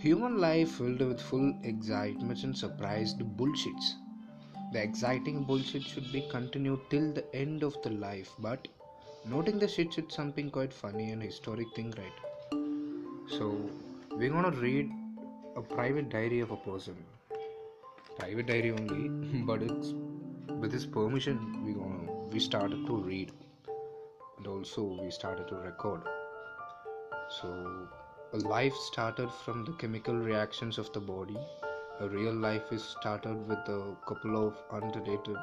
Human life filled with full excitement and surprised bullshits. The exciting bullshit should be continued till the end of the life, but noting the shit is something quite funny and historic thing, right? So we're gonna read a private diary of a person. Private diary only, but it's with his permission we gonna we started to read and also we started to record. So a life started from the chemical reactions of the body. A real life is started with a couple of unrelated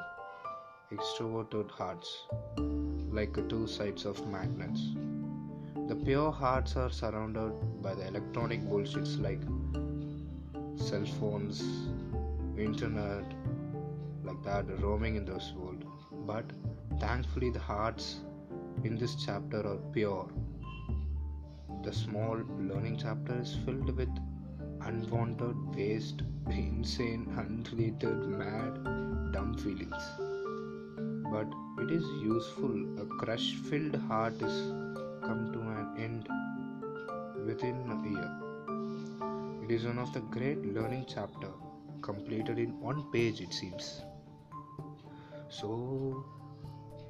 extroverted hearts, like two sides of magnets. The pure hearts are surrounded by the electronic bullshits like cell phones, internet, like that roaming in this world. But thankfully, the hearts in this chapter are pure the small learning chapter is filled with unwanted, waste, insane, unrelated, mad, dumb feelings. But it is useful. A crush filled heart is come to an end within a year. It is one of the great learning chapter completed in one page it seems. So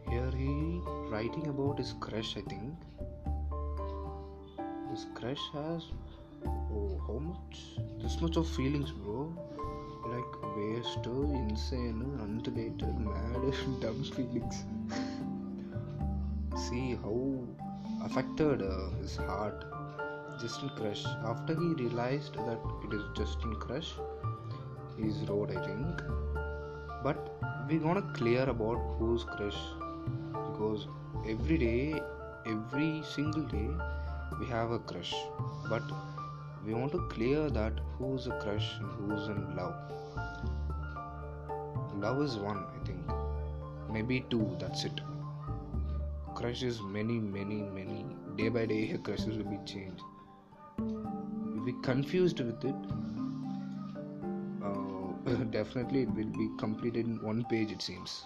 here he writing about his crush I think this crush has oh how much? This much of feelings bro. Like waste insane unrelated mad dumb feelings. See how affected uh, his heart just in crush after he realized that it is just in crush he's wrote i think. But we're gonna clear about who's crush because every day every single day we have a crush. But we want to clear that who's a crush and who's in love. Love is one i think. Maybe two that's it. Crush is many many many. Day by day Her crushes will be changed. If we confused with it uh, definitely it will be completed in one page it seems